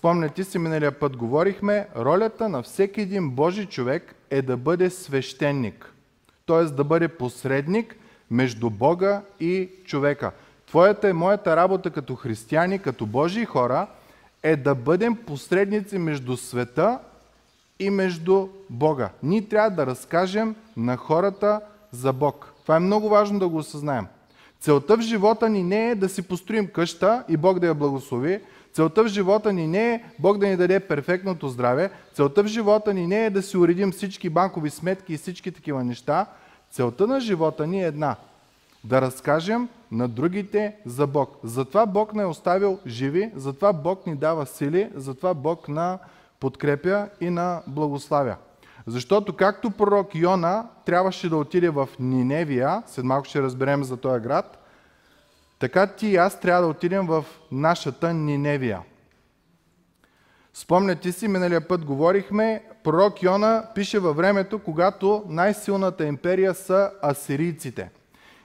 Спомняте си, миналия път говорихме, ролята на всеки един Божий човек е да бъде свещеник. Т.е. да бъде посредник между Бога и човека. Твоята и моята работа като християни, като Божии хора, е да бъдем посредници между света и между Бога. Ние трябва да разкажем на хората за Бог. Това е много важно да го осъзнаем. Целта в живота ни не е да си построим къща и Бог да я благослови. Целта в живота ни не е Бог да ни даде перфектното здраве. Целта в живота ни не е да си уредим всички банкови сметки и всички такива неща. Целта на живота ни е една – да разкажем на другите за Бог. Затова Бог не е оставил живи, затова Бог ни дава сили, затова Бог на подкрепя и на благославя. Защото както пророк Йона трябваше да отиде в Ниневия, след малко ще разберем за този град, така ти и аз трябва да отидем в нашата Ниневия. Спомняте си, миналия път говорихме, пророк Йона пише във времето, когато най-силната империя са асирийците –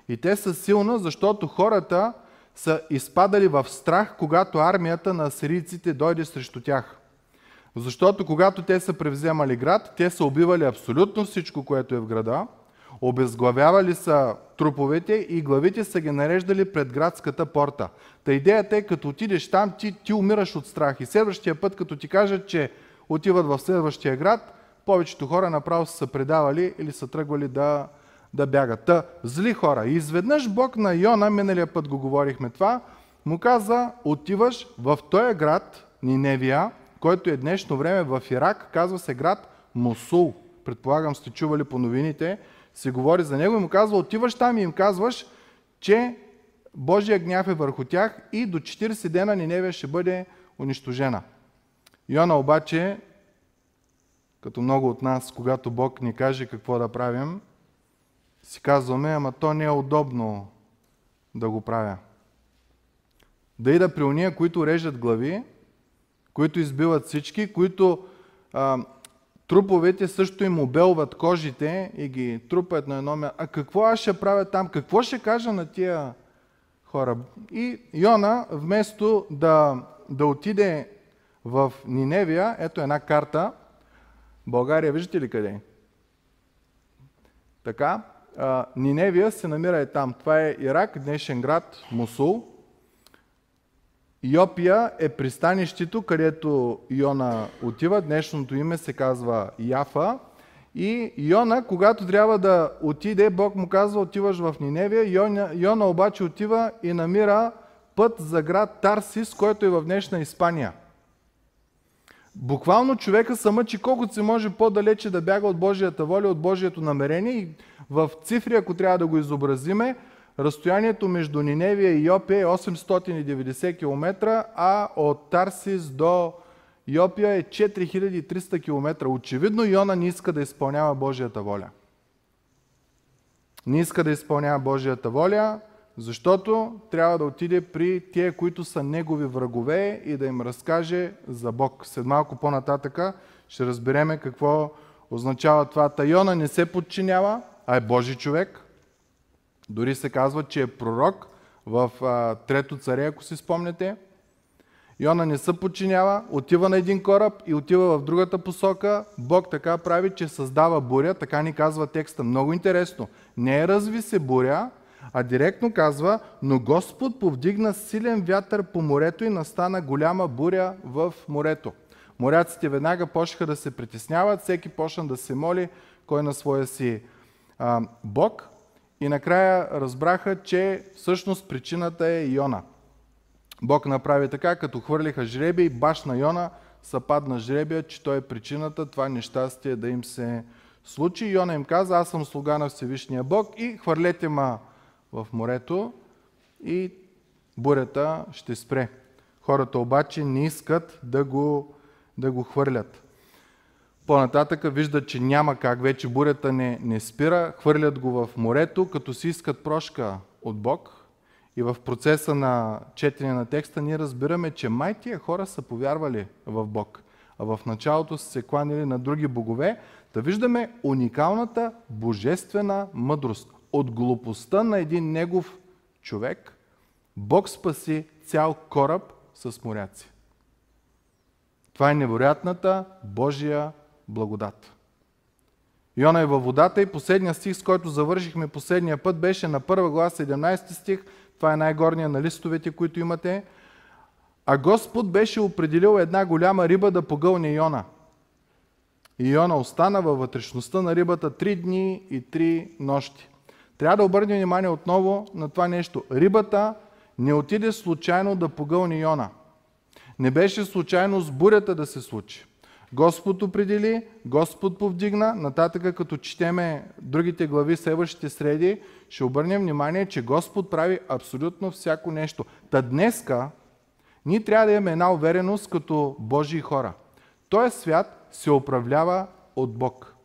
и те са силна, защото хората са изпадали в страх, когато армията на асирийците дойде срещу тях. Защото когато те са превземали град, те са убивали абсолютно всичко, което е в града, обезглавявали са труповете и главите са ги нареждали пред градската порта. Та идеята е, като отидеш там, ти, ти умираш от страх. И следващия път, като ти кажат, че отиват в следващия град, повечето хора направо са се предавали или са тръгвали да, да бягат. Та, зли хора. И изведнъж Бог на Йона, миналия път го говорихме това, му каза, отиваш в този град, Ниневия, който е днешно време в Ирак, казва се град Мусул. Предполагам сте чували по новините, се говори за него и му казва, отиваш там и им казваш, че Божия гняв е върху тях и до 40 дена Ниневия ще бъде унищожена. Йона обаче, като много от нас, когато Бог ни каже какво да правим, си казваме, ама то не е удобно да го правя. Да и да при уния, които режат глави, които избиват всички, които а, труповете също им обелват кожите и ги трупат на едно място. А какво аз ще правя там? Какво ще кажа на тия хора? И Йона, вместо да, да отиде в Ниневия, ето една карта, България, виждате ли къде? Така, Ниневия се намира и там. Това е Ирак, днешен град Мусул. Йопия е пристанището, където Йона отива. Днешното име се казва Яфа. И Йона, когато трябва да отиде, Бог му казва, отиваш в Ниневия. Йона, Йона обаче отива и намира път за град Тарсис, който е в днешна Испания. Буквално човека се мъчи колкото се може по-далече да бяга от Божията воля, от Божието намерение и в цифри, ако трябва да го изобразиме, разстоянието между Ниневия и Йопия е 890 км, а от Тарсис до Йопия е 4300 км. Очевидно Йона не иска да изпълнява Божията воля. Не иска да изпълнява Божията воля, защото трябва да отиде при тия, които са негови врагове и да им разкаже за Бог. След малко по-нататъка ще разбереме какво означава това. Тайона не се подчинява, а е Божи човек. Дори се казва, че е пророк в а, Трето царе, ако си спомняте. Йона не се подчинява, отива на един кораб и отива в другата посока. Бог така прави, че създава буря, така ни казва текста. Много интересно. Не е разви се буря, а директно казва, но Господ повдигна силен вятър по морето и настана голяма буря в морето. Моряците веднага почнаха да се притесняват, всеки почна да се моли, кой на своя си а, Бог. И накрая разбраха, че всъщност причината е Йона. Бог направи така, като хвърлиха жреби, баш на Йона съпадна жребия, че той е причината това нещастие да им се случи. Йона им каза, аз съм слуга на Всевишния Бог и хвърлете ма в морето и бурята ще спре. Хората обаче не искат да го, да го хвърлят. По-нататък виждат, че няма как, вече бурята не, не спира, хвърлят го в морето, като си искат прошка от Бог. И в процеса на четене на текста ние разбираме, че май тия хора са повярвали в Бог, а в началото са се кланили на други богове. Да виждаме уникалната божествена мъдрост. От глупостта на един негов човек, Бог спаси цял кораб с моряци. Това е невероятната Божия благодат. Йона е във водата и последния стих, с който завършихме последния път, беше на първа глава 17 стих. Това е най-горния на листовете, които имате. А Господ беше определил една голяма риба да погълне Йона. И Йона остана във вътрешността на рибата три дни и три нощи. Трябва да обърнем внимание отново на това нещо. Рибата не отиде случайно да погълне Йона. Не беше случайно с бурята да се случи. Господ определи, Господ повдигна. Нататъка, като четеме другите глави, следващите среди, ще обърнем внимание, че Господ прави абсолютно всяко нещо. Та днеска ние трябва да имаме една увереност като Божии хора. Той свят се управлява от Бог.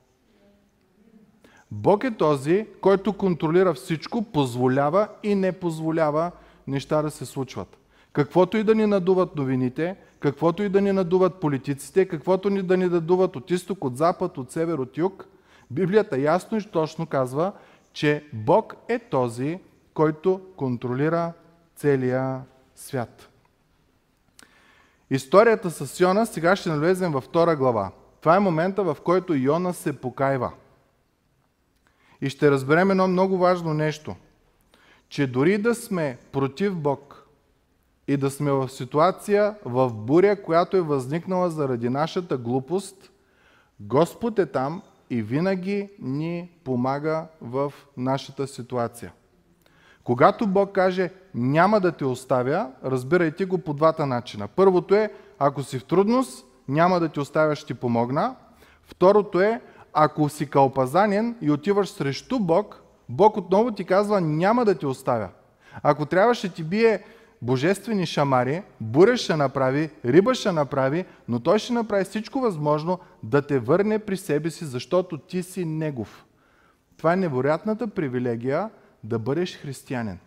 Бог е този, който контролира всичко, позволява и не позволява неща да се случват. Каквото и да ни надуват новините, каквото и да ни надуват политиците, каквото ни да ни надуват от изток, от запад, от север, от юг, Библията ясно и точно казва, че Бог е този, който контролира целия свят. Историята с Йона сега ще навлезем във втора глава. Това е момента, в който Йона се покайва. И ще разберем едно много важно нещо, че дори да сме против Бог и да сме в ситуация, в буря, която е възникнала заради нашата глупост, Господ е там и винаги ни помага в нашата ситуация. Когато Бог каже няма да те оставя, разбирайте го по двата начина. Първото е, ако си в трудност, няма да те оставя, ще ти помогна. Второто е, ако си кълпазанен и отиваш срещу Бог, Бог отново ти казва, няма да те оставя. Ако трябваше ти бие божествени шамари, буря ще направи, риба ще направи, но той ще направи всичко възможно да те върне при себе си, защото ти си Негов. Това е невероятната привилегия да бъдеш християнин.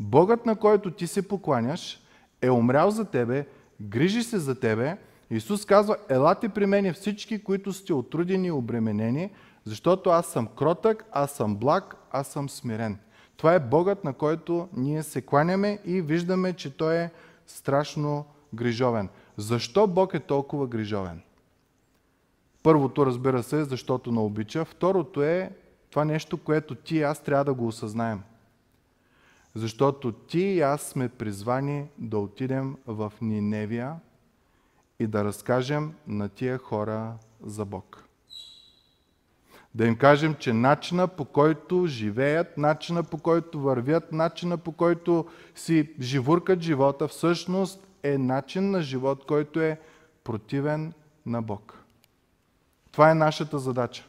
Богът, на който ти се покланяш, е умрял за тебе, грижи се за тебе. Исус казва, елате при мене всички, които сте отрудени и обременени, защото аз съм кротък, аз съм благ, аз съм смирен. Това е Богът, на който ние се кланяме и виждаме, че Той е страшно грижовен. Защо Бог е толкова грижовен? Първото, разбира се, защото на обича. Второто е това нещо, което ти и аз трябва да го осъзнаем. Защото ти и аз сме призвани да отидем в Ниневия и да разкажем на тия хора за Бог. Да им кажем, че начина по който живеят, начина по който вървят, начина по който си живуркат живота, всъщност е начин на живот, който е противен на Бог. Това е нашата задача.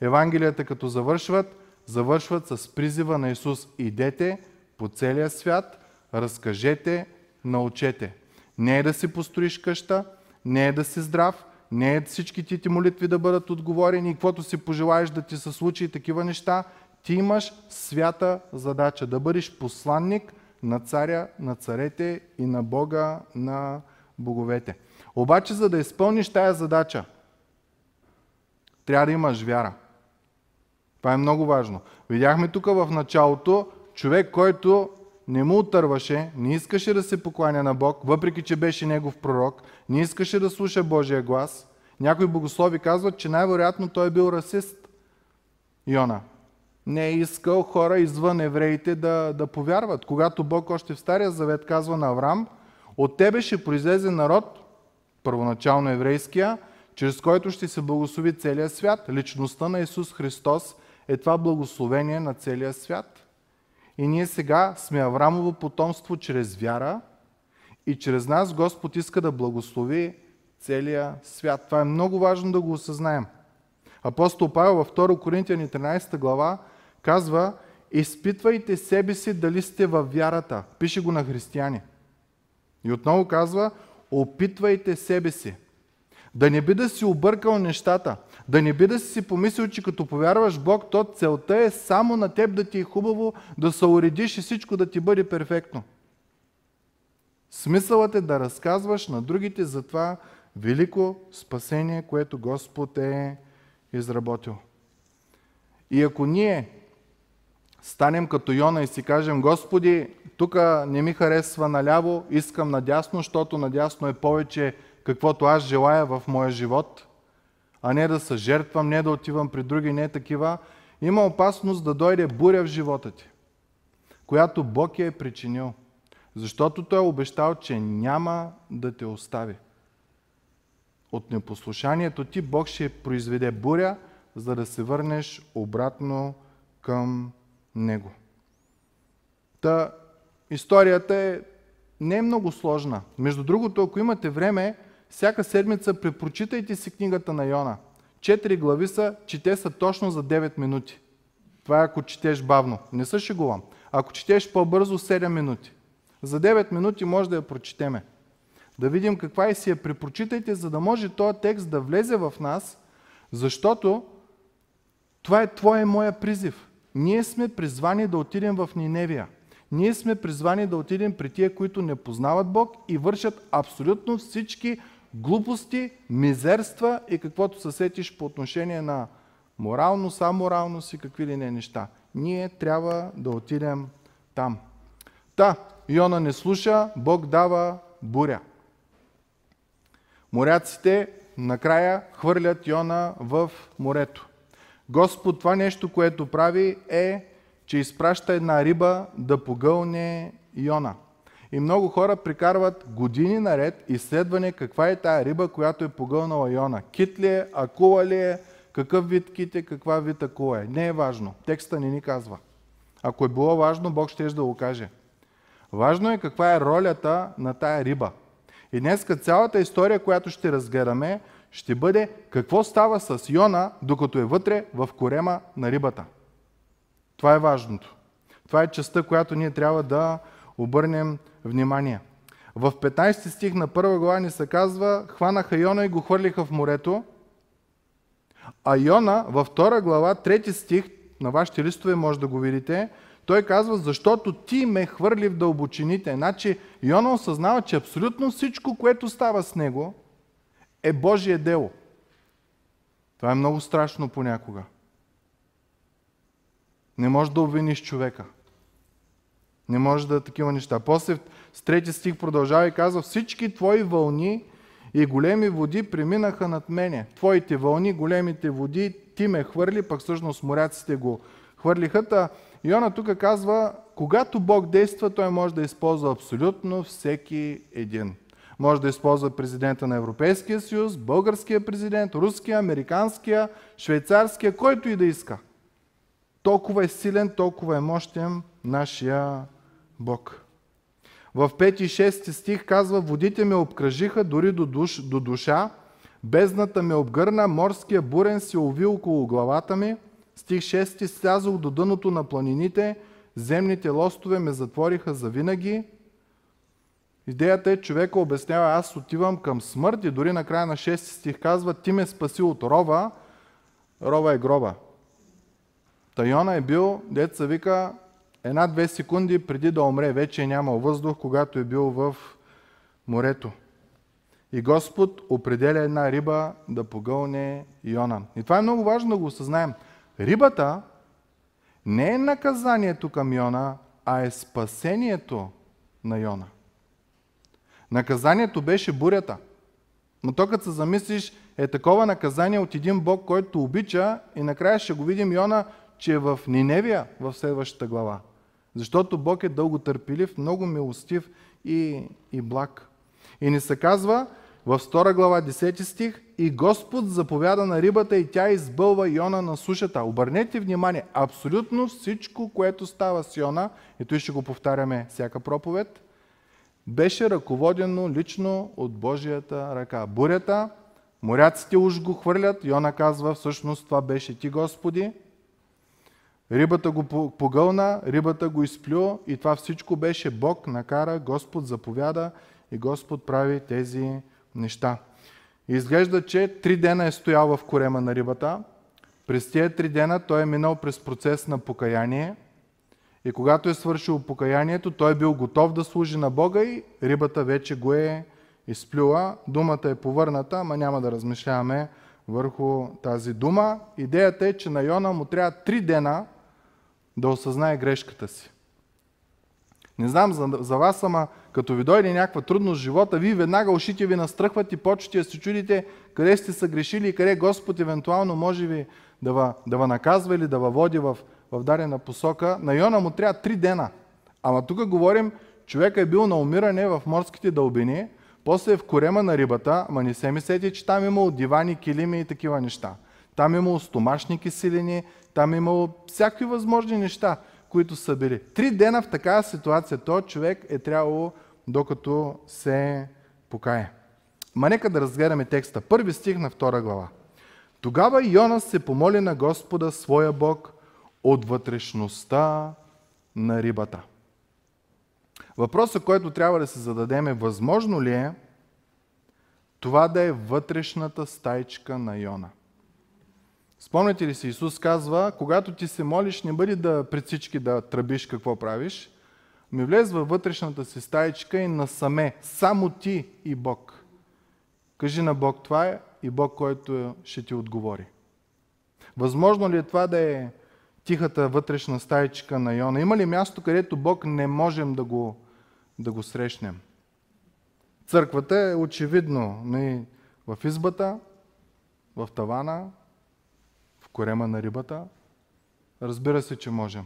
Евангелията като завършват, завършват с призива на Исус. Идете по целия свят, разкажете, научете. Не е да си построиш къща, не е да си здрав, не е всички ти молитви да бъдат отговорени и каквото си пожелаеш да ти се случи и такива неща. Ти имаш свята задача да бъдеш посланник на царя, на царете и на Бога, на боговете. Обаче, за да изпълниш тая задача, трябва да имаш вяра. Това е много важно. Видяхме тук в началото човек, който не му отърваше, не искаше да се покланя на Бог, въпреки че беше негов пророк, не искаше да слуша Божия глас. Някои богослови казват, че най-вероятно той е бил расист. Йона. Не е искал хора извън евреите да, да повярват. Когато Бог още в Стария завет казва на Авраам, от тебе ще произлезе народ, първоначално еврейския, чрез който ще се благослови целия свят. Личността на Исус Христос е това благословение на целия свят. И ние сега сме Аврамово потомство чрез вяра и чрез нас Господ иска да благослови целия свят. Това е много важно да го осъзнаем. Апостол Павел във 2 Коринтияни 13 глава казва изпитвайте себе си дали сте във вярата. Пише го на християни. И отново казва опитвайте себе си. Да не би да си объркал нещата. Да не би да си помислил, че като повярваш Бог, то целта е само на теб да ти е хубаво, да се уредиш и всичко да ти бъде перфектно. Смисълът е да разказваш на другите за това велико спасение, което Господ е изработил. И ако ние станем като Йона и си кажем, Господи, тук не ми харесва наляво, искам надясно, защото надясно е повече каквото аз желая в моя живот, а не да се жертвам, не да отивам при други, не такива, има опасност да дойде буря в живота ти, която Бог е причинил. Защото Той е обещал, че няма да те остави. От непослушанието ти Бог ще произведе буря, за да се върнеш обратно към Него. Та, историята е не е много сложна. Между другото, ако имате време, всяка седмица препрочитайте си книгата на Йона. Четири глави са, чете са точно за 9 минути. Това е ако четеш бавно. Не се шегувам. Ако четеш по-бързо, 7 минути. За 9 минути може да я прочетеме. Да видим каква и си я препрочитайте, за да може този текст да влезе в нас, защото това е твоя и моя призив. Ние сме призвани да отидем в Ниневия. Ние сме призвани да отидем при тия, които не познават Бог и вършат абсолютно всички глупости, мизерства и каквото се сетиш по отношение на морално, саморалност и какви ли не неща. Ние трябва да отидем там. Та, Йона не слуша, Бог дава буря. Моряците накрая хвърлят Йона в морето. Господ това нещо, което прави е, че изпраща една риба да погълне Йона. И много хора прикарват години наред изследване каква е тая риба, която е погълнала Йона. Кит ли е, акула ли е, какъв вид кит е, каква вид акула е. Не е важно. Текста не ни казва. Ако е било важно, Бог ще да го каже. Важно е каква е ролята на тая риба. И днес цялата история, която ще разгледаме, ще бъде какво става с Йона, докато е вътре в корема на рибата. Това е важното. Това е частта, която ние трябва да обърнем внимание. В 15 стих на първа глава ни се казва, хванаха Йона и го хвърлиха в морето. А Йона във втора глава, трети стих, на вашите листове може да го видите, той казва, защото ти ме хвърли в дълбочините. Значи Йона осъзнава, че абсолютно всичко, което става с него, е Божие дело. Това е много страшно понякога. Не може да обвиниш човека. Не може да е такива неща. После с трети стих продължава и казва, всички твои вълни и големи води преминаха над мене. Твоите вълни, големите води, ти ме хвърли, пък всъщност моряците го хвърлиха. Та Йона тук казва, когато Бог действа, той може да използва абсолютно всеки един. Може да използва президента на Европейския съюз, българския президент, руския, американския, швейцарския, който и да иска. Толкова е силен, толкова е мощен нашия Бог. В 5 и 6 стих казва, водите ме обкръжиха дори до, душ, до душа, бездната ме обгърна, морския бурен се уви около главата ми. Стих 6 слязох до дъното на планините, земните лостове ме затвориха за винаги. Идеята е, човека обяснява, аз отивам към смърт и дори на края на 6 стих казва, ти ме спаси от рова. Рова е гроба. Тайона е бил, деца вика, една-две секунди преди да умре, вече е нямал въздух, когато е бил в морето. И Господ определя една риба да погълне Йона. И това е много важно да го осъзнаем. Рибата не е наказанието към Йона, а е спасението на Йона. Наказанието беше бурята. Но то като се замислиш, е такова наказание от един Бог, който обича и накрая ще го видим Йона, че е в Ниневия в следващата глава. Защото Бог е дълго търпелив, много милостив и, и благ. И ни се казва в 2 глава 10 стих и Господ заповяда на рибата и тя избълва Йона на сушата. Обърнете внимание, абсолютно всичко, което става с Йона, и той ще го повтаряме всяка проповед, беше ръководено лично от Божията ръка. Бурята, моряците уж го хвърлят, Йона казва, всъщност това беше ти, Господи, Рибата го погълна, рибата го изплю и това всичко беше Бог накара, Господ заповяда и Господ прави тези неща. Изглежда, че три дена е стоял в корема на рибата. През тези три дена той е минал през процес на покаяние. И когато е свършил покаянието, той е бил готов да служи на Бога и рибата вече го е изплюла. Думата е повърната, ама няма да размишляваме върху тази дума. Идеята е, че на Йона му трябва три дена да осъзнае грешката си. Не знам за, за вас, ама като ви дойде някаква трудност в живота, вие веднага ушите ви настръхват и почвате да се чудите къде сте са грешили и къде Господ евентуално може ви да ва, да ва наказва или да ва води в, в дадена посока. На Йона му трябва три дена. Ама тук говорим, човек е бил на умиране в морските дълбини, после е в корема на рибата, ама не се мислете, че там имало дивани, килими и такива неща. Там имало стомашни киселини, там е имало всякакви възможни неща, които са били. Три дена в такава ситуация този човек е трябвало докато се покае. Ма нека да разгледаме текста. Първи стих на втора глава. Тогава Йона се помоли на Господа, своя Бог, от вътрешността на рибата. Въпросът, който трябва да се зададем е, възможно ли е това да е вътрешната стайчка на Йона? Спомняте ли си, Исус казва, когато ти се молиш, не бъди да пред всички да тръбиш какво правиш, ми влез във вътрешната си стаечка и насаме, само ти и Бог. Кажи на Бог това е и Бог, който ще ти отговори. Възможно ли е това да е тихата вътрешна стаечка на Йона? Има ли място, където Бог не можем да го, да го срещнем? Църквата е очевидно не в избата, в тавана, корема на рибата. Разбира се, че можем.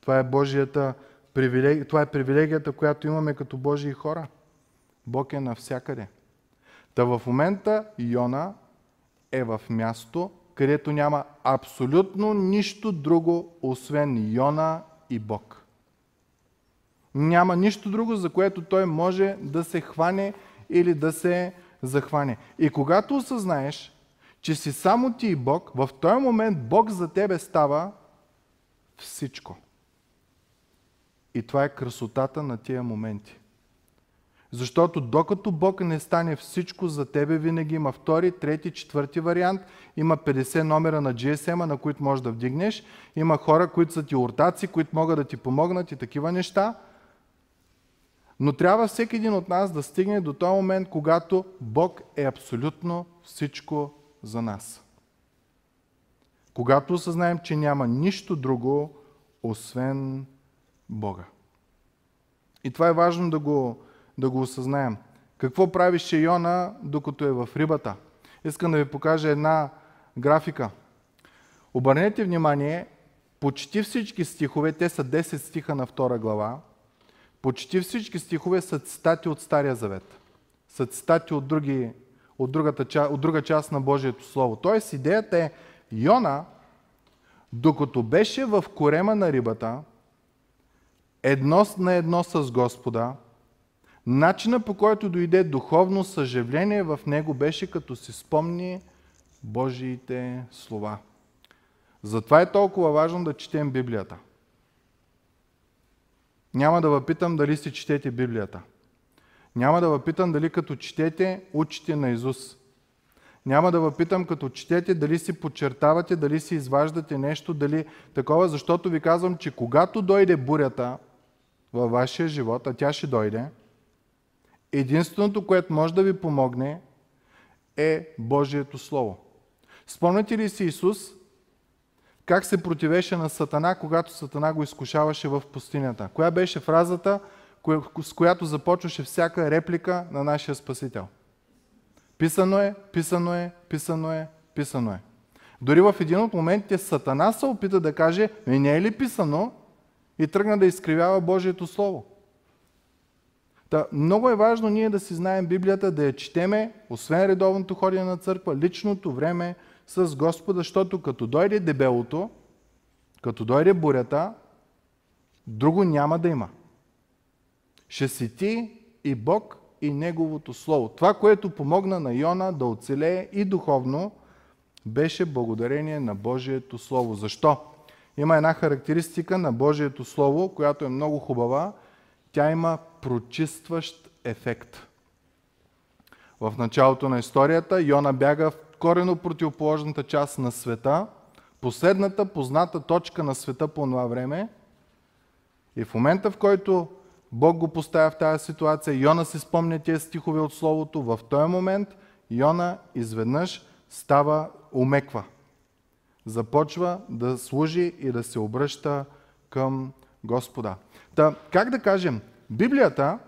Това е Божията привилегия, това е привилегията, която имаме като Божии хора. Бог е навсякъде. Та в момента Йона е в място, където няма абсолютно нищо друго, освен Йона и Бог. Няма нищо друго, за което той може да се хване или да се захване. И когато осъзнаеш, че си само ти и Бог, в този момент Бог за тебе става всичко. И това е красотата на тия моменти. Защото докато Бог не стане всичко за тебе, винаги има втори, трети, четвърти вариант. Има 50 номера на GSM, на които можеш да вдигнеш. Има хора, които са ти ортаци, които могат да ти помогнат и такива неща. Но трябва всеки един от нас да стигне до този момент, когато Бог е абсолютно всичко за нас. Когато осъзнаем, че няма нищо друго, освен Бога. И това е важно да го, да го осъзнаем. Какво правише Йона, докато е в рибата? Искам да ви покажа една графика. Обърнете внимание, почти всички стихове, те са 10 стиха на втора глава, почти всички стихове са цитати от Стария Завет. Са цитати от, други, от, другата, от друга част на Божието Слово. Тоест идеята е Йона, докато беше в корема на рибата, едно на едно с Господа, начина по който дойде духовно съживление в него беше като си спомни Божиите слова. Затова е толкова важно да четем Библията. Няма да въпитам дали си четете Библията. Няма да въпитам дали като четете, учите на Изус. Няма да въпитам като четете дали си подчертавате, дали си изваждате нещо, дали такова, защото ви казвам, че когато дойде бурята, във вашия живот, а тя ще дойде, единственото, което може да ви помогне, е Божието Слово. Спомняте ли си Исус как се противеше на Сатана, когато Сатана го изкушаваше в пустинята? Коя беше фразата, с която започваше всяка реплика на нашия Спасител? Писано е, писано е, писано е, писано е. Дори в един от моментите Сатана се опита да каже, не е ли писано, и тръгна да изкривява Божието Слово. Та, много е важно ние да си знаем Библията, да я четеме, освен редовното ходене на църква, личното време с Господа, защото като дойде дебелото, като дойде бурята, друго няма да има. Ще си ти и Бог и Неговото Слово. Това, което помогна на Йона да оцелее и духовно, беше благодарение на Божието Слово. Защо? Има една характеристика на Божието Слово, която е много хубава. Тя има прочистващ ефект. В началото на историята Йона бяга в корено противоположната част на света, последната позната точка на света по това време. И в момента, в който Бог го поставя в тази ситуация, Йона си спомня тези стихове от Словото, в този момент Йона изведнъж става, умеква започва да служи и да се обръща към Господа. Та, как да кажем, Библията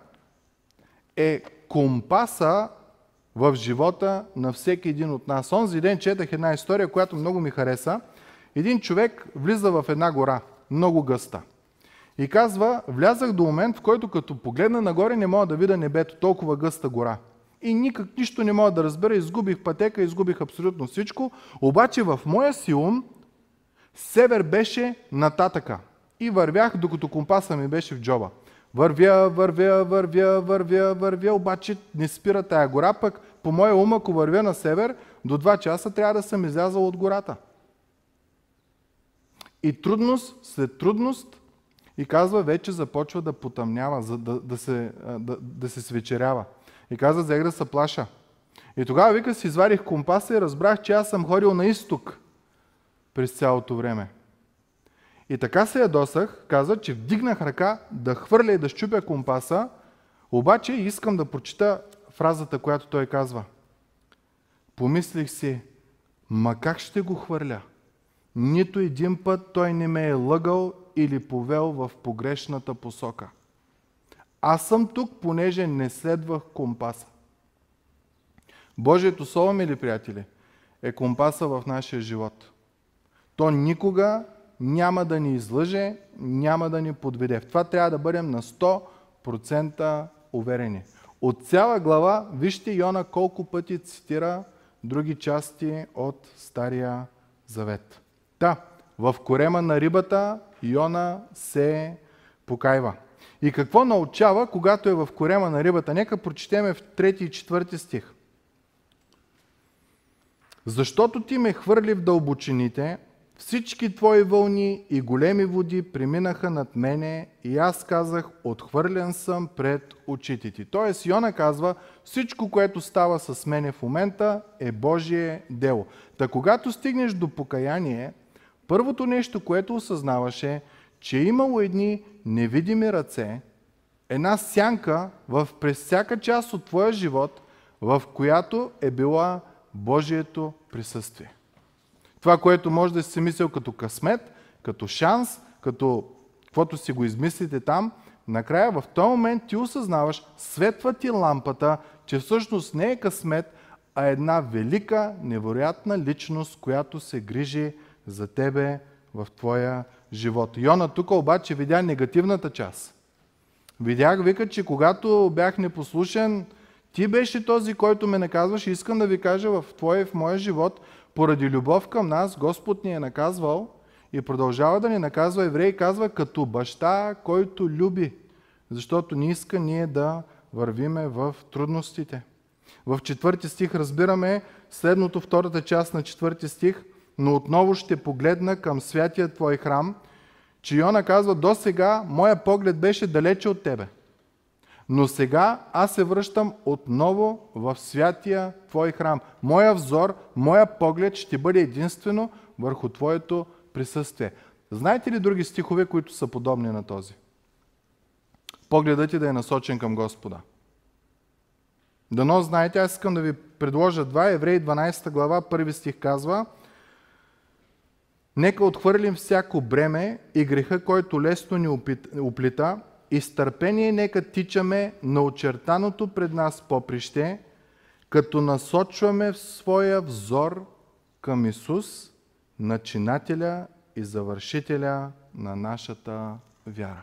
е компаса в живота на всеки един от нас. Онзи ден четах една история, която много ми хареса. Един човек влиза в една гора, много гъста. И казва, влязах до момент, в който като погледна нагоре не мога да видя небето, толкова гъста гора. И никак нищо не мога да разбера, изгубих пътека, изгубих абсолютно всичко. Обаче в моя си ум север беше нататъка. И вървях, докато компаса ми беше в джоба. Вървя, вървя, вървя, вървя, вървя, обаче не спира тая гора, пък по моя ум, ако вървя на север, до 2 часа трябва да съм излязал от гората. И трудност след трудност и казва, вече започва да потъмнява, за да, да, се, да, да се свечерява. И каза, взех да се плаша. И тогава вика си извадих компаса и разбрах, че аз съм ходил на изток през цялото време. И така се ядосах, каза, че вдигнах ръка да хвърля и да щупя компаса, обаче искам да прочита фразата, която той казва. Помислих си, ма как ще го хвърля? Нито един път той не ме е лъгал или повел в погрешната посока. Аз съм тук, понеже не следвах компаса. Божието Слово, мили приятели, е компаса в нашия живот. То никога няма да ни излъже, няма да ни подведе. В това трябва да бъдем на 100% уверени. От цяла глава, вижте Йона колко пъти цитира други части от Стария Завет. Та, в корема на рибата Йона се покайва. И какво научава, когато е в корема на рибата? Нека прочетеме в 3 и 4 стих. Защото ти ме хвърли в дълбочините, всички твои вълни и големи води преминаха над мене и аз казах, отхвърлен съм пред очите ти. Тоест Йона казва, всичко, което става с мене в момента е Божие дело. Та когато стигнеш до покаяние, първото нещо, което осъзнаваше, че е имало едни невидими ръце, една сянка в през всяка част от твоя живот, в която е била Божието присъствие. Това, което може да си мислил като късмет, като шанс, като каквото си го измислите там, накрая в този момент ти осъзнаваш, светва ти лампата, че всъщност не е късмет, а една велика, невероятна личност, която се грижи за тебе в твоя живот. Йона тук обаче видя негативната част. Видях, вика, че когато бях непослушен, ти беше този, който ме наказваш и искам да ви кажа в твоя и в моя живот, поради любов към нас, Господ ни е наказвал и продължава да ни наказва. Еврей казва като баща, който люби, защото не иска ние да вървиме в трудностите. В четвърти стих разбираме следното, втората част на четвърти стих, но отново ще погледна към святия Твой храм, че Йона казва, до сега моя поглед беше далече от Тебе. Но сега аз се връщам отново в святия Твой храм. Моя взор, моя поглед ще бъде единствено върху Твоето присъствие. Знаете ли други стихове, които са подобни на този? Погледът ти да е насочен към Господа. Дано знаете, аз искам да ви предложа два. Евреи 12 глава, първи стих казва Нека отхвърлим всяко бреме и греха, който лесно ни оплита и с търпение нека тичаме на очертаното пред нас поприще, като насочваме в своя взор към Исус, начинателя и завършителя на нашата вяра.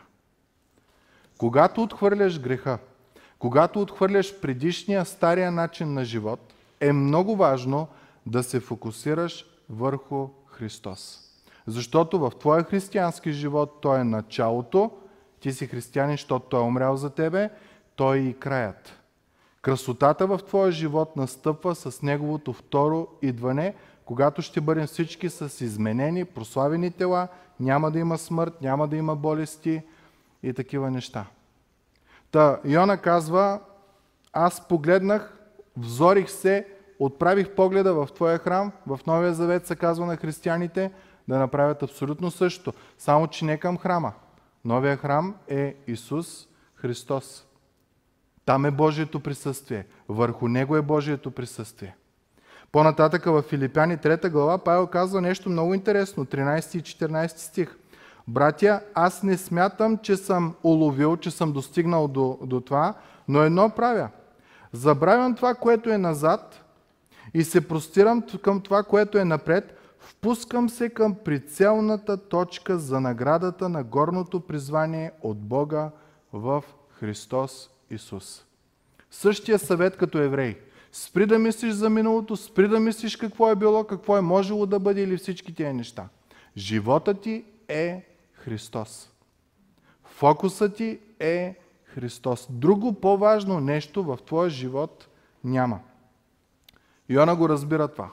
Когато отхвърляш греха, когато отхвърляш предишния стария начин на живот, е много важно да се фокусираш върху Христос. Защото в твоя християнски живот Той е началото, ти си християнин, защото Той е умрял за тебе, Той е и краят. Красотата в твоя живот настъпва с Неговото второ идване, когато ще бъдем всички с изменени, прославени тела, няма да има смърт, няма да има болести и такива неща. Та Йона казва, аз погледнах, взорих се, отправих погледа в Твоя храм, в Новия Завет се казва на християните да направят абсолютно също, само че не към храма, Новия храм е Исус Христос. Там е Божието присъствие. Върху Него е Божието присъствие. По-нататъка в Филипяни 3 глава Павел казва нещо много интересно, 13 и 14 стих. Братя, аз не смятам, че съм уловил, че съм достигнал до, до това, но едно правя. Забравям това, което е назад и се простирам към това, което е напред, впускам се към прицелната точка за наградата на горното призвание от Бога в Христос Исус. Същия съвет като еврей. Спри да мислиш за миналото, спри да мислиш какво е било, какво е можело да бъде или всички тия неща. Живота ти е Христос. Фокусът ти е Христос. Друго по-важно нещо в твоя живот няма. Йона го разбира това.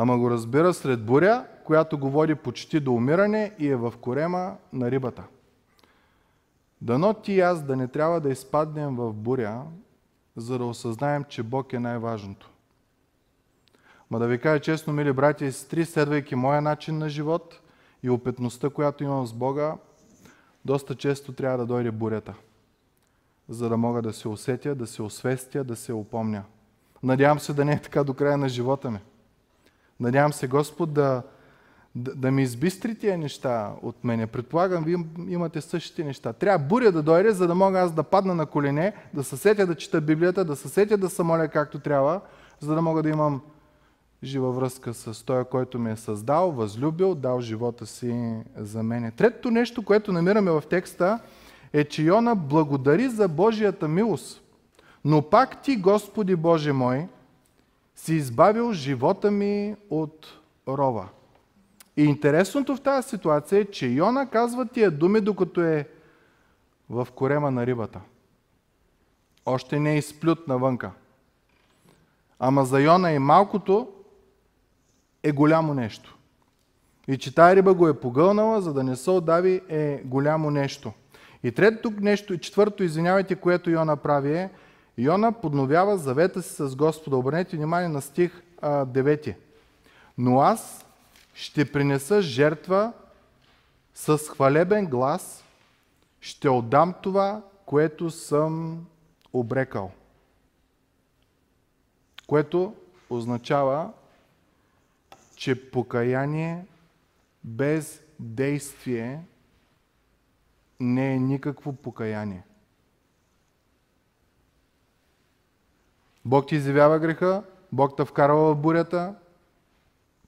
Ама го разбира сред буря, която го води почти до умиране и е в корема на рибата. Дано ти и аз да не трябва да изпаднем в буря, за да осъзнаем, че Бог е най-важното. Ма да ви кажа честно, мили братя и сестри, следвайки моя начин на живот и опитността, която имам с Бога, доста често трябва да дойде бурята, за да мога да се усетя, да се освестя, да се опомня. Надявам се да не е така до края на живота ми. Надявам се Господ да, да, да ми избистри тия неща от мене. Предполагам, вие имате същите неща. Трябва буря да дойде, за да мога аз да падна на колене, да се сетя да чета Библията, да се сетя да се моля както трябва, за да мога да имам жива връзка с Той, който ме е създал, възлюбил, дал живота си за мене. Третото нещо, което намираме в текста, е, че Йона благодари за Божията милост. Но пак ти, Господи Боже мой, си избавил живота ми от рова. И интересното в тази ситуация е, че Йона казва тия думи, докато е в корема на рибата. Още не е изплют навънка. Ама за Йона и малкото е голямо нещо. И че тая риба го е погълнала, за да не се отдави, е голямо нещо. И третото нещо, и четвърто, извинявайте, което Йона прави е, Йона подновява завета си с Господа. Обърнете внимание на стих 9. Но аз ще принеса жертва с хвалебен глас, ще отдам това, което съм обрекал. Което означава, че покаяние без действие не е никакво покаяние. Бог ти изявява греха, Бог те вкарва в бурята,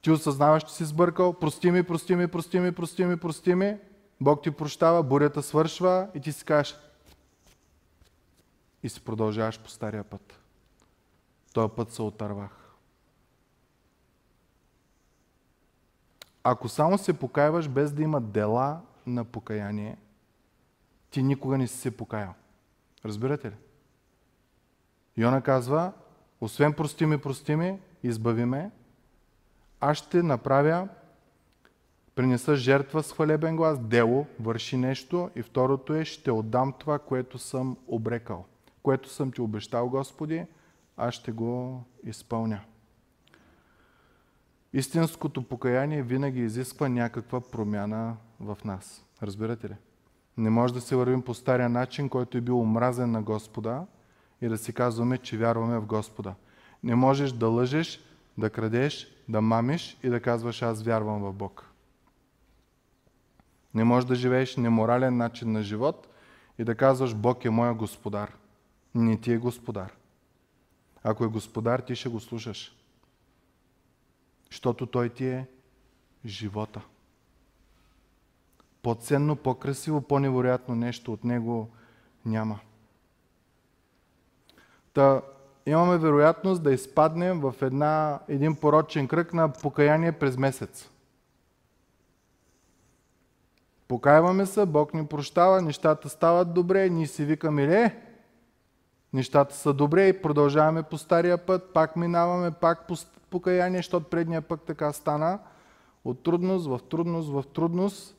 ти осъзнаваш, че си сбъркал, прости ми, прости ми, прости ми, прости ми, прости ми, Бог ти прощава, бурята свършва и ти си кажеш и си продължаваш по стария път. Този път се отървах. Ако само се покаяваш без да има дела на покаяние, ти никога не си се покаял. Разбирате ли? Йона казва, освен прости ми, прости ми, избави ме, аз ще направя, принеса жертва с хвалебен глас, дело, върши нещо и второто е, ще отдам това, което съм обрекал. Което съм ти обещал, Господи, аз ще го изпълня. Истинското покаяние винаги изисква някаква промяна в нас. Разбирате ли? Не може да се вървим по стария начин, който е бил омразен на Господа и да си казваме, че вярваме в Господа. Не можеш да лъжеш, да крадеш, да мамиш и да казваш аз вярвам в Бог. Не можеш да живееш неморален начин на живот и да казваш Бог е моя господар. Не ти е господар. Ако е господар, ти ще го слушаш. Защото той ти е живота. По-ценно, по-красиво, по-невероятно нещо от него няма. Та, имаме вероятност да изпаднем в една, един порочен кръг на покаяние през месец. Покаяваме се, Бог ни прощава, нещата стават добре, ние си викаме, ле, нещата са добре и продължаваме по стария път, пак минаваме, пак по покаяние, защото предния пък така стана. От трудност в трудност в трудност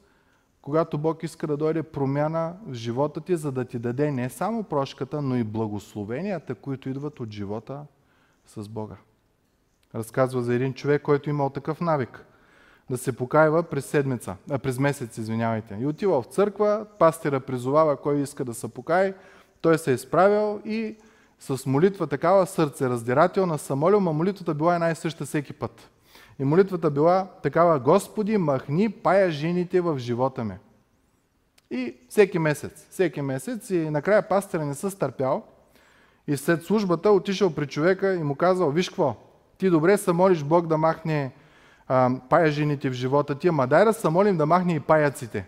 когато Бог иска да дойде промяна в живота ти, за да ти даде не само прошката, но и благословенията, които идват от живота с Бога. Разказва за един човек, който имал такъв навик да се покаива през седмица, а през месец, извинявайте. И отива в църква, пастира призовава кой иска да се покае, той се е изправил и с молитва такава сърце раздирателна са молил, но молитвата била една и съща всеки път. И молитвата била такава, Господи, махни пая жените в живота ми. И всеки месец, всеки месец и накрая пастора не се стърпял и след службата отишъл при човека и му казал, виж какво, ти добре се молиш Бог да махне а, пая жените в живота ти, ама дай да се молим да махне и паяците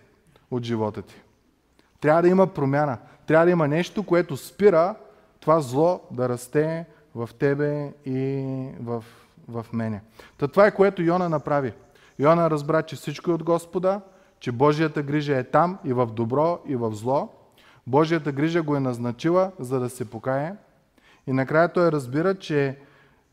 от живота ти. Трябва да има промяна. Трябва да има нещо, което спира това зло да расте в тебе и в, в мене. Та това е което Йона направи. Йона разбра, че всичко е от Господа, че Божията грижа е там и в добро, и в зло. Божията грижа го е назначила, за да се покае. И накрая той разбира, че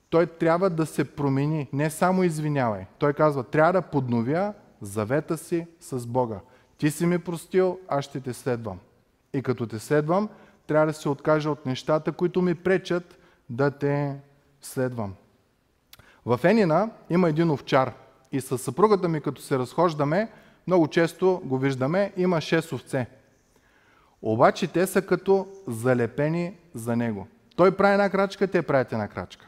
той трябва да се промени. Не само извинявай. Той казва, трябва да подновя завета си с Бога. Ти си ми простил, аз ще те следвам. И като те следвам, трябва да се откажа от нещата, които ми пречат да те следвам. В Енина има един овчар и с съпругата ми, като се разхождаме, много често го виждаме, има 6 овце. Обаче те са като залепени за него. Той прави една крачка, те правят една крачка.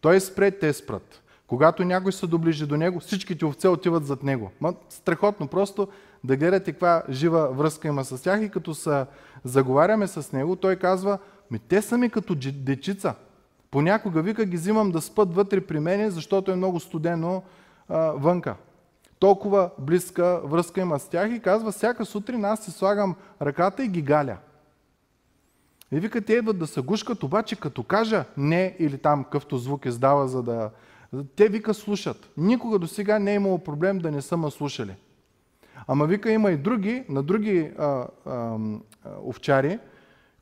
Той спре, те спрат. Когато някой се доближи до него, всичките овце отиват зад него. Ма, страхотно просто да гледате каква жива връзка има с тях и като се заговаряме с него, той казва, ми те са ми като дечица. Понякога вика ги взимам да спът вътре при мене, защото е много студено а, вънка. Толкова близка връзка има с тях и казва, всяка сутрин аз си слагам ръката и ги галя. И вика, те идват да се гушкат, обаче като кажа не или там къвто звук издава, за да... Те вика слушат. Никога до сега не е имало проблем да не са ме слушали. Ама вика има и други, на други а, а, овчари,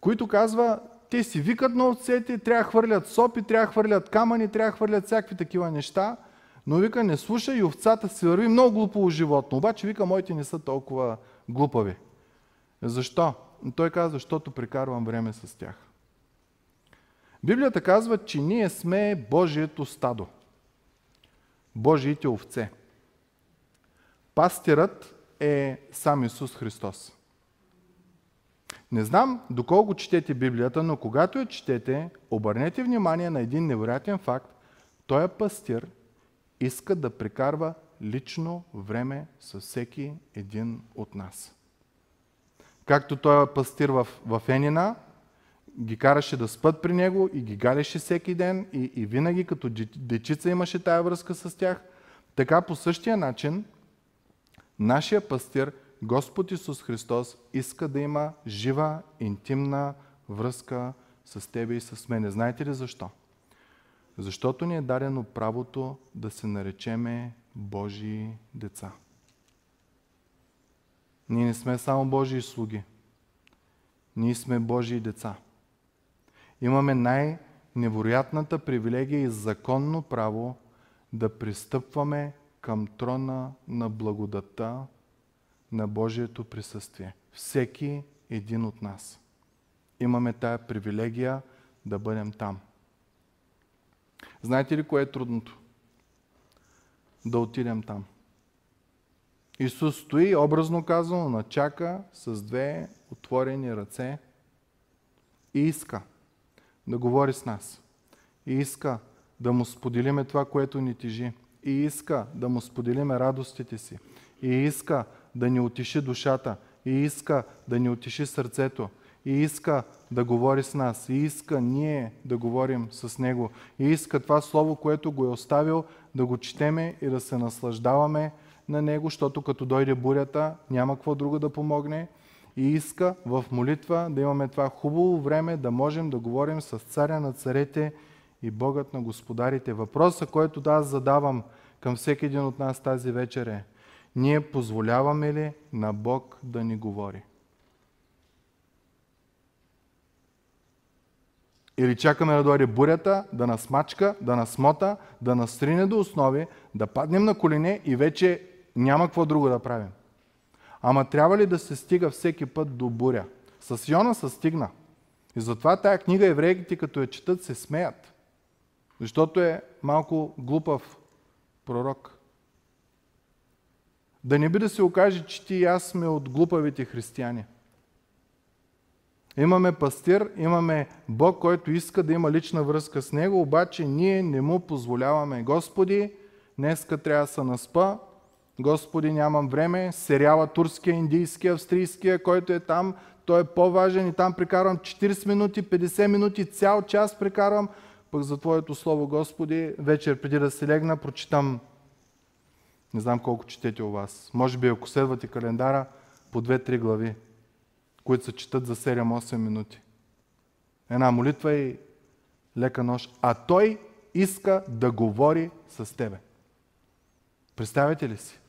които казва, те си викат на овцете, трябва да хвърлят сопи, трябва да хвърлят камъни, трябва да хвърлят всякакви такива неща, но вика не слуша и овцата си върви много глупаво животно. Обаче вика, моите не са толкова глупави. Защо? Той казва, защото прекарвам време с тях. Библията казва, че ние сме Божието стадо. Божиите овце. Пастирът е сам Исус Христос. Не знам доколко четете Библията, но когато я четете, обърнете внимание на един невероятен факт. Той е пастир иска да прекарва лично време с всеки един от нас. Както той е пастир в, в Енина, ги караше да спът при него и ги галеше всеки ден и, и винаги като дечица имаше тая връзка с тях, така по същия начин нашия пастир Господ Исус Христос иска да има жива, интимна връзка с тебе и с мене. Знаете ли защо? Защото ни е дадено правото да се наречеме Божии деца. Ние не сме само Божии слуги. Ние сме Божии деца. Имаме най-невероятната привилегия и законно право да пристъпваме към трона на благодата на Божието присъствие. Всеки един от нас. Имаме тая привилегия да бъдем там. Знаете ли кое е трудното? Да отидем там. Исус стои, образно казано, начака с две отворени ръце и иска да говори с нас. И иска да му споделиме това, което ни тежи. И иска да му споделиме радостите си. И иска да ни отиши душата. И иска да ни отиши сърцето и иска да говори с нас, и иска ние да говорим с Него, и иска това Слово, което го е оставил, да го четеме и да се наслаждаваме на Него, защото като дойде бурята, няма какво друго да помогне. И иска в молитва да имаме това хубаво време, да можем да говорим с Царя на царете и Богът на господарите. Въпросът, който да аз задавам към всеки един от нас тази вечер е, ние позволяваме ли на Бог да ни говори? Или чакаме да дойде бурята, да нас мачка, да нас смота, да нас стрине до основи, да паднем на колене и вече няма какво друго да правим. Ама трябва ли да се стига всеки път до буря? С Йона се стигна. И затова тая книга еврейките, като я четат, се смеят. Защото е малко глупав пророк. Да не би да се окаже, че ти и аз сме от глупавите християни. Имаме пастир, имаме Бог, който иска да има лична връзка с Него, обаче ние не му позволяваме. Господи, днеска трябва да се наспа, Господи, нямам време, сериала турския, индийския, австрийския, който е там, той е по-важен и там прекарвам 40 минути, 50 минути, цял час прекарвам, пък за Твоето Слово, Господи, вечер преди да се легна, прочитам, не знам колко четете у вас, може би ако следвате календара, по 2-3 глави, които се четат за 7-8 минути. Една молитва и лека нощ. А Той иска да говори с тебе. Представете ли си?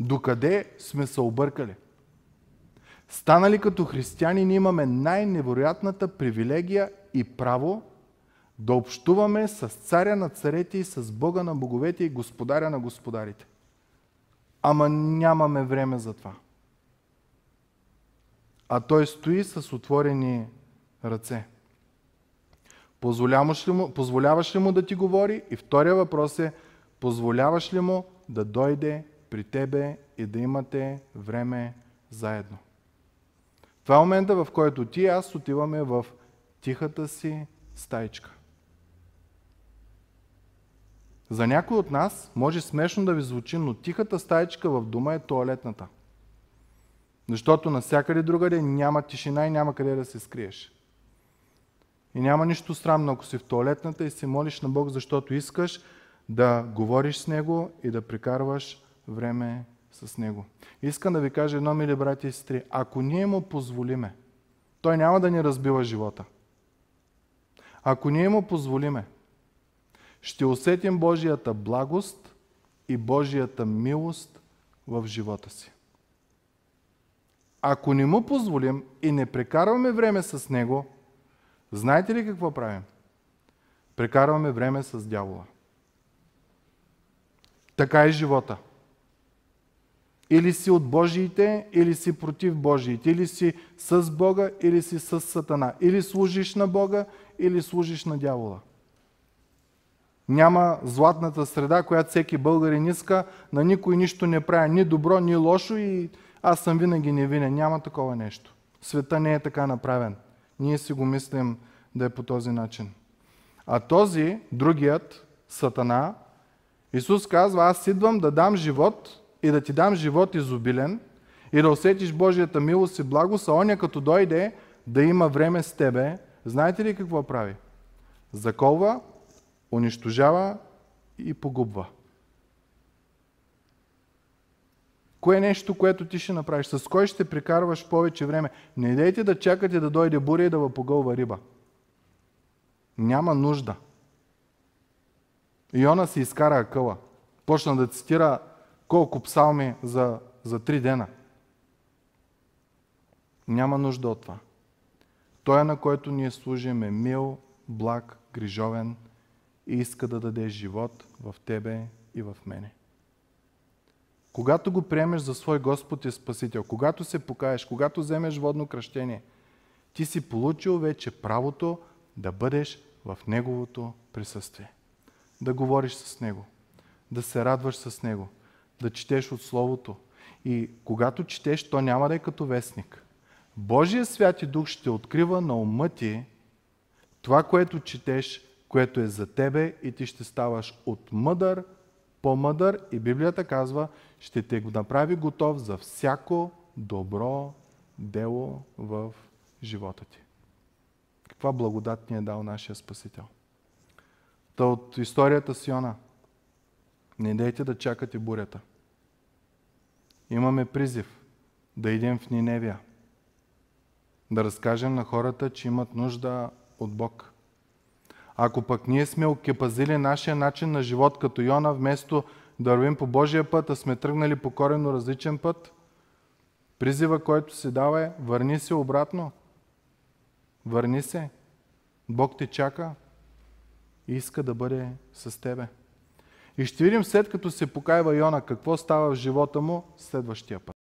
Докъде сме се объркали? Станали като християни, ние имаме най-невероятната привилегия и право да общуваме с царя на царете и с Бога на боговете и господаря на господарите. Ама нямаме време за това. А той стои с отворени ръце. Позволяваш ли, му, позволяваш ли му да ти говори? И втория въпрос е, позволяваш ли му да дойде при тебе и да имате време заедно? Това е момента, в който ти и аз отиваме в тихата си стайчка. За някой от нас може смешно да ви звучи, но тихата стайчка в дома е туалетната. Защото навсякъде другаде няма тишина и няма къде да се скриеш. И няма нищо срамно, ако си в туалетната и се молиш на Бог, защото искаш да говориш с Него и да прекарваш време с Него. Искам да ви кажа едно, мили брати и сестри. Ако ние му позволиме, той няма да ни разбива живота. Ако ние му позволиме, ще усетим Божията благост и Божията милост в живота си. Ако не му позволим и не прекарваме време с него, знаете ли какво правим? Прекарваме време с дявола. Така е живота. Или си от Божиите, или си против Божиите. Или си с Бога, или си с Сатана. Или служиш на Бога, или служиш на дявола. Няма златната среда, която всеки българин иска. На никой нищо не прави. Ни добро, ни лошо и аз съм винаги невинен. Няма такова нещо. Света не е така направен. Ние си го мислим да е по този начин. А този, другият, Сатана, Исус казва, аз идвам да дам живот и да ти дам живот изобилен и да усетиш Божията милост и благост, а оня като дойде да има време с тебе, знаете ли какво прави? Заколва, унищожава и погубва. Кое е нещо, което ти ще направиш? С кой ще прекарваш повече време? Не дейте да чакате да дойде буря и да ви погълва риба. Няма нужда. Иона си изкара акъла. Почна да цитира колко псалми за, за три дена. Няма нужда от това. Той, е на който ние служим, е мил, благ, грижовен и иска да даде живот в тебе и в мене. Когато го приемеш за свой Господ и Спасител, когато се покаеш, когато вземеш водно кръщение, ти си получил вече правото да бъдеш в Неговото присъствие. Да говориш с Него, да се радваш с Него, да четеш от Словото. И когато четеш, то няма да е като вестник. Божия свят и дух ще открива на ума ти това, което четеш, което е за тебе и ти ще ставаш от мъдър, по-мъдър и Библията казва, ще те го направи готов за всяко добро дело в живота ти. Каква благодат ни е дал нашия Спасител. Та от историята с Йона, не дейте да чакате бурята. Имаме призив да идем в Ниневия. Да разкажем на хората, че имат нужда от Бог. Ако пък ние сме окепазили нашия начин на живот като Йона, вместо да вървим по Божия път, а сме тръгнали по коренно различен път, призива, който се дава е върни се обратно. Върни се. Бог те чака и иска да бъде с тебе. И ще видим след като се покайва Йона какво става в живота му следващия път.